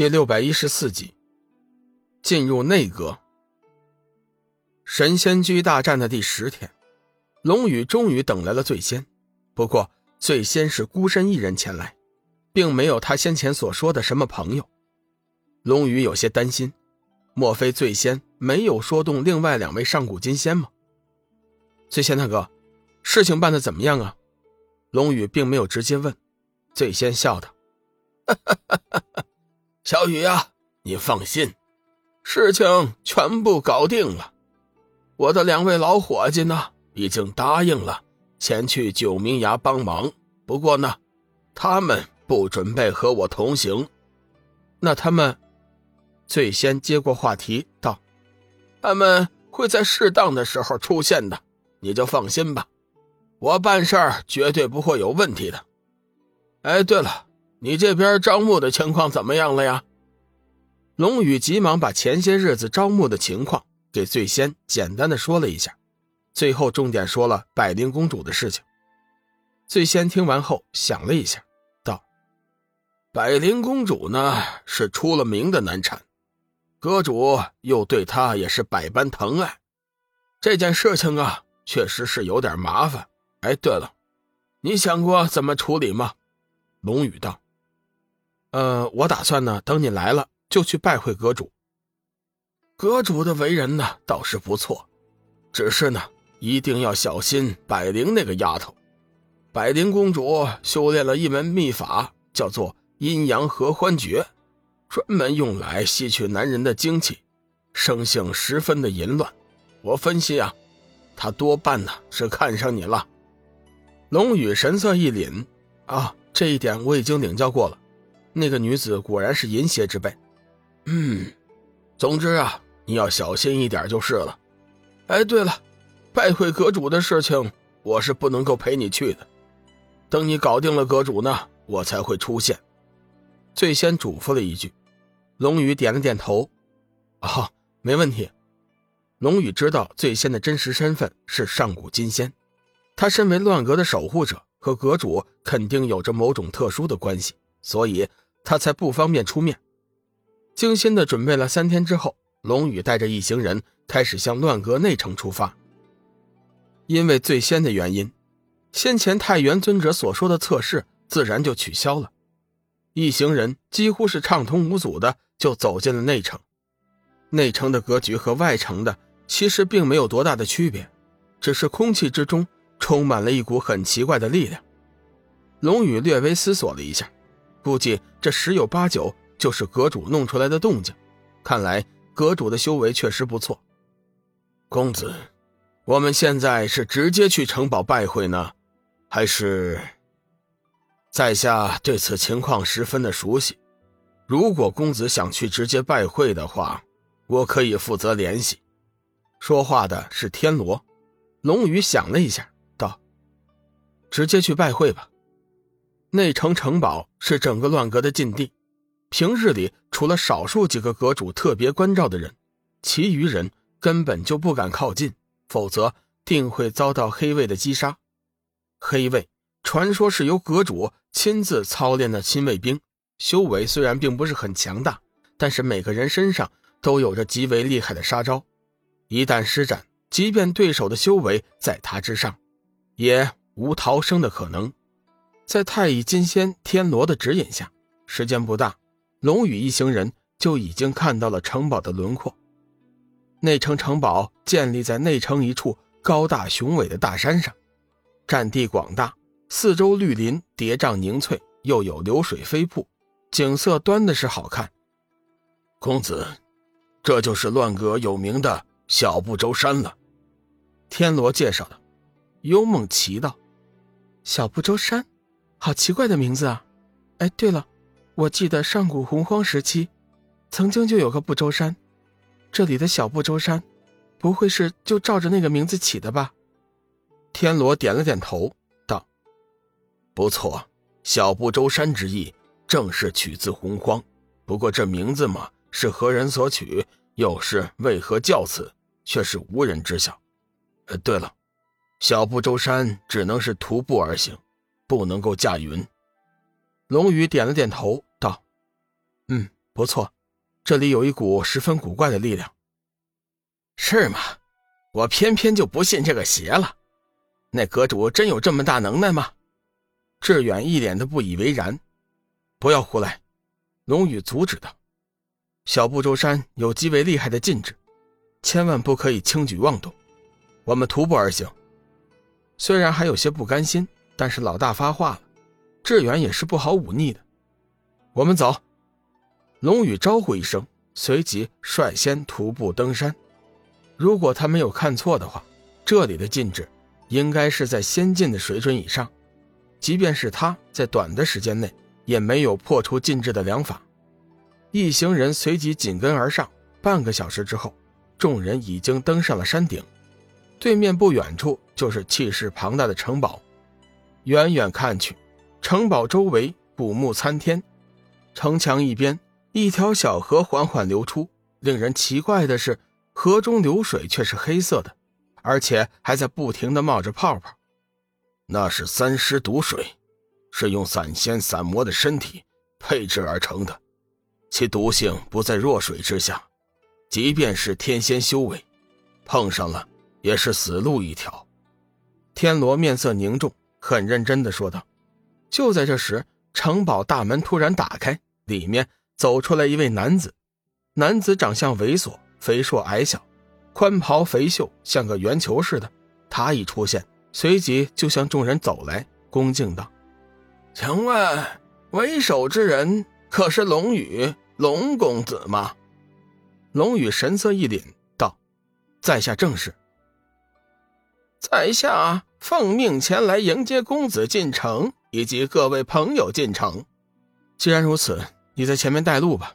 第六百一十四集，进入内阁。神仙居大战的第十天，龙宇终于等来了醉仙。不过，醉仙是孤身一人前来，并没有他先前所说的什么朋友。龙宇有些担心，莫非醉仙没有说动另外两位上古金仙吗？醉仙大哥，事情办的怎么样啊？龙宇并没有直接问，醉仙笑道：“哈哈哈哈哈。”小雨呀，你放心，事情全部搞定了。我的两位老伙计呢，已经答应了前去九明崖帮忙。不过呢，他们不准备和我同行。那他们，最先接过话题道：“他们会在适当的时候出现的，你就放心吧。我办事儿绝对不会有问题的。哎，对了。”你这边招募的情况怎么样了呀？龙宇急忙把前些日子招募的情况给醉仙简单的说了一下，最后重点说了百灵公主的事情。醉仙听完后想了一下，道：“百灵公主呢是出了名的难产，阁主又对她也是百般疼爱，这件事情啊确实是有点麻烦。哎，对了，你想过怎么处理吗？”龙宇道。呃，我打算呢，等你来了就去拜会阁主。阁主的为人呢倒是不错，只是呢一定要小心百灵那个丫头。百灵公主修炼了一门秘法，叫做阴阳合欢诀，专门用来吸取男人的精气，生性十分的淫乱。我分析啊，她多半呢是看上你了。龙宇神色一凛，啊，这一点我已经领教过了。那个女子果然是淫邪之辈，嗯，总之啊，你要小心一点就是了。哎，对了，拜会阁主的事情，我是不能够陪你去的。等你搞定了阁主呢，我才会出现。最先嘱咐了一句，龙宇点了点头，啊，没问题。龙宇知道最先的真实身份是上古金仙，他身为乱阁的守护者，和阁主肯定有着某种特殊的关系，所以。他才不方便出面。精心的准备了三天之后，龙宇带着一行人开始向乱阁内城出发。因为最先的原因，先前太元尊者所说的测试自然就取消了。一行人几乎是畅通无阻的就走进了内城。内城的格局和外城的其实并没有多大的区别，只是空气之中充满了一股很奇怪的力量。龙宇略微思索了一下。估计这十有八九就是阁主弄出来的动静，看来阁主的修为确实不错。公子，我们现在是直接去城堡拜会呢，还是？在下对此情况十分的熟悉。如果公子想去直接拜会的话，我可以负责联系。说话的是天罗。龙宇想了一下，道：“直接去拜会吧。”内城城堡是整个乱阁的禁地，平日里除了少数几个阁主特别关照的人，其余人根本就不敢靠近，否则定会遭到黑卫的击杀。黑卫传说是由阁主亲自操练的亲卫兵，修为虽然并不是很强大，但是每个人身上都有着极为厉害的杀招，一旦施展，即便对手的修为在他之上，也无逃生的可能。在太乙金仙天罗的指引下，时间不大，龙宇一行人就已经看到了城堡的轮廓。内城城堡建立在内城一处高大雄伟的大山上，占地广大，四周绿林叠嶂凝翠，又有流水飞瀑，景色端的是好看。公子，这就是乱阁有名的小不周山了。天罗介绍道。幽梦奇道：“小不周山。”好奇怪的名字啊！哎，对了，我记得上古洪荒时期，曾经就有个不周山，这里的小不周山，不会是就照着那个名字起的吧？天罗点了点头，道：“不错，小不周山之意正是取自洪荒。不过这名字嘛，是何人所取，又是为何叫此，却是无人知晓。呃，对了，小不周山只能是徒步而行。”不能够驾云。龙宇点了点头，道：“嗯，不错，这里有一股十分古怪的力量。是吗？我偏偏就不信这个邪了。那阁主真有这么大能耐吗？志远一脸的不以为然。不要胡来，龙宇阻止道：“小不周山有极为厉害的禁制，千万不可以轻举妄动。我们徒步而行。”虽然还有些不甘心，但是老大发话了，志远也是不好忤逆的。我们走。龙宇招呼一声，随即率先徒步登山。如果他没有看错的话，这里的禁制应该是在先进的水准以上。即便是他在短的时间内也没有破除禁制的良法。一行人随即紧跟而上。半个小时之后，众人已经登上了山顶。对面不远处就是气势庞大的城堡，远远看去，城堡周围古木参天，城墙一边一条小河缓缓流出。令人奇怪的是，河中流水却是黑色的，而且还在不停的冒着泡泡。那是三尸毒水，是用散仙散魔的身体配制而成的，其毒性不在弱水之下，即便是天仙修为，碰上了。也是死路一条。天罗面色凝重，很认真的说道。就在这时，城堡大门突然打开，里面走出来一位男子。男子长相猥琐，肥硕矮小，宽袍肥袖，像个圆球似的。他一出现，随即就向众人走来，恭敬道：“请问为首之人可是龙宇龙公子吗？”龙宇神色一凛，道：“在下正是。”在下奉命前来迎接公子进城，以及各位朋友进城。既然如此，你在前面带路吧。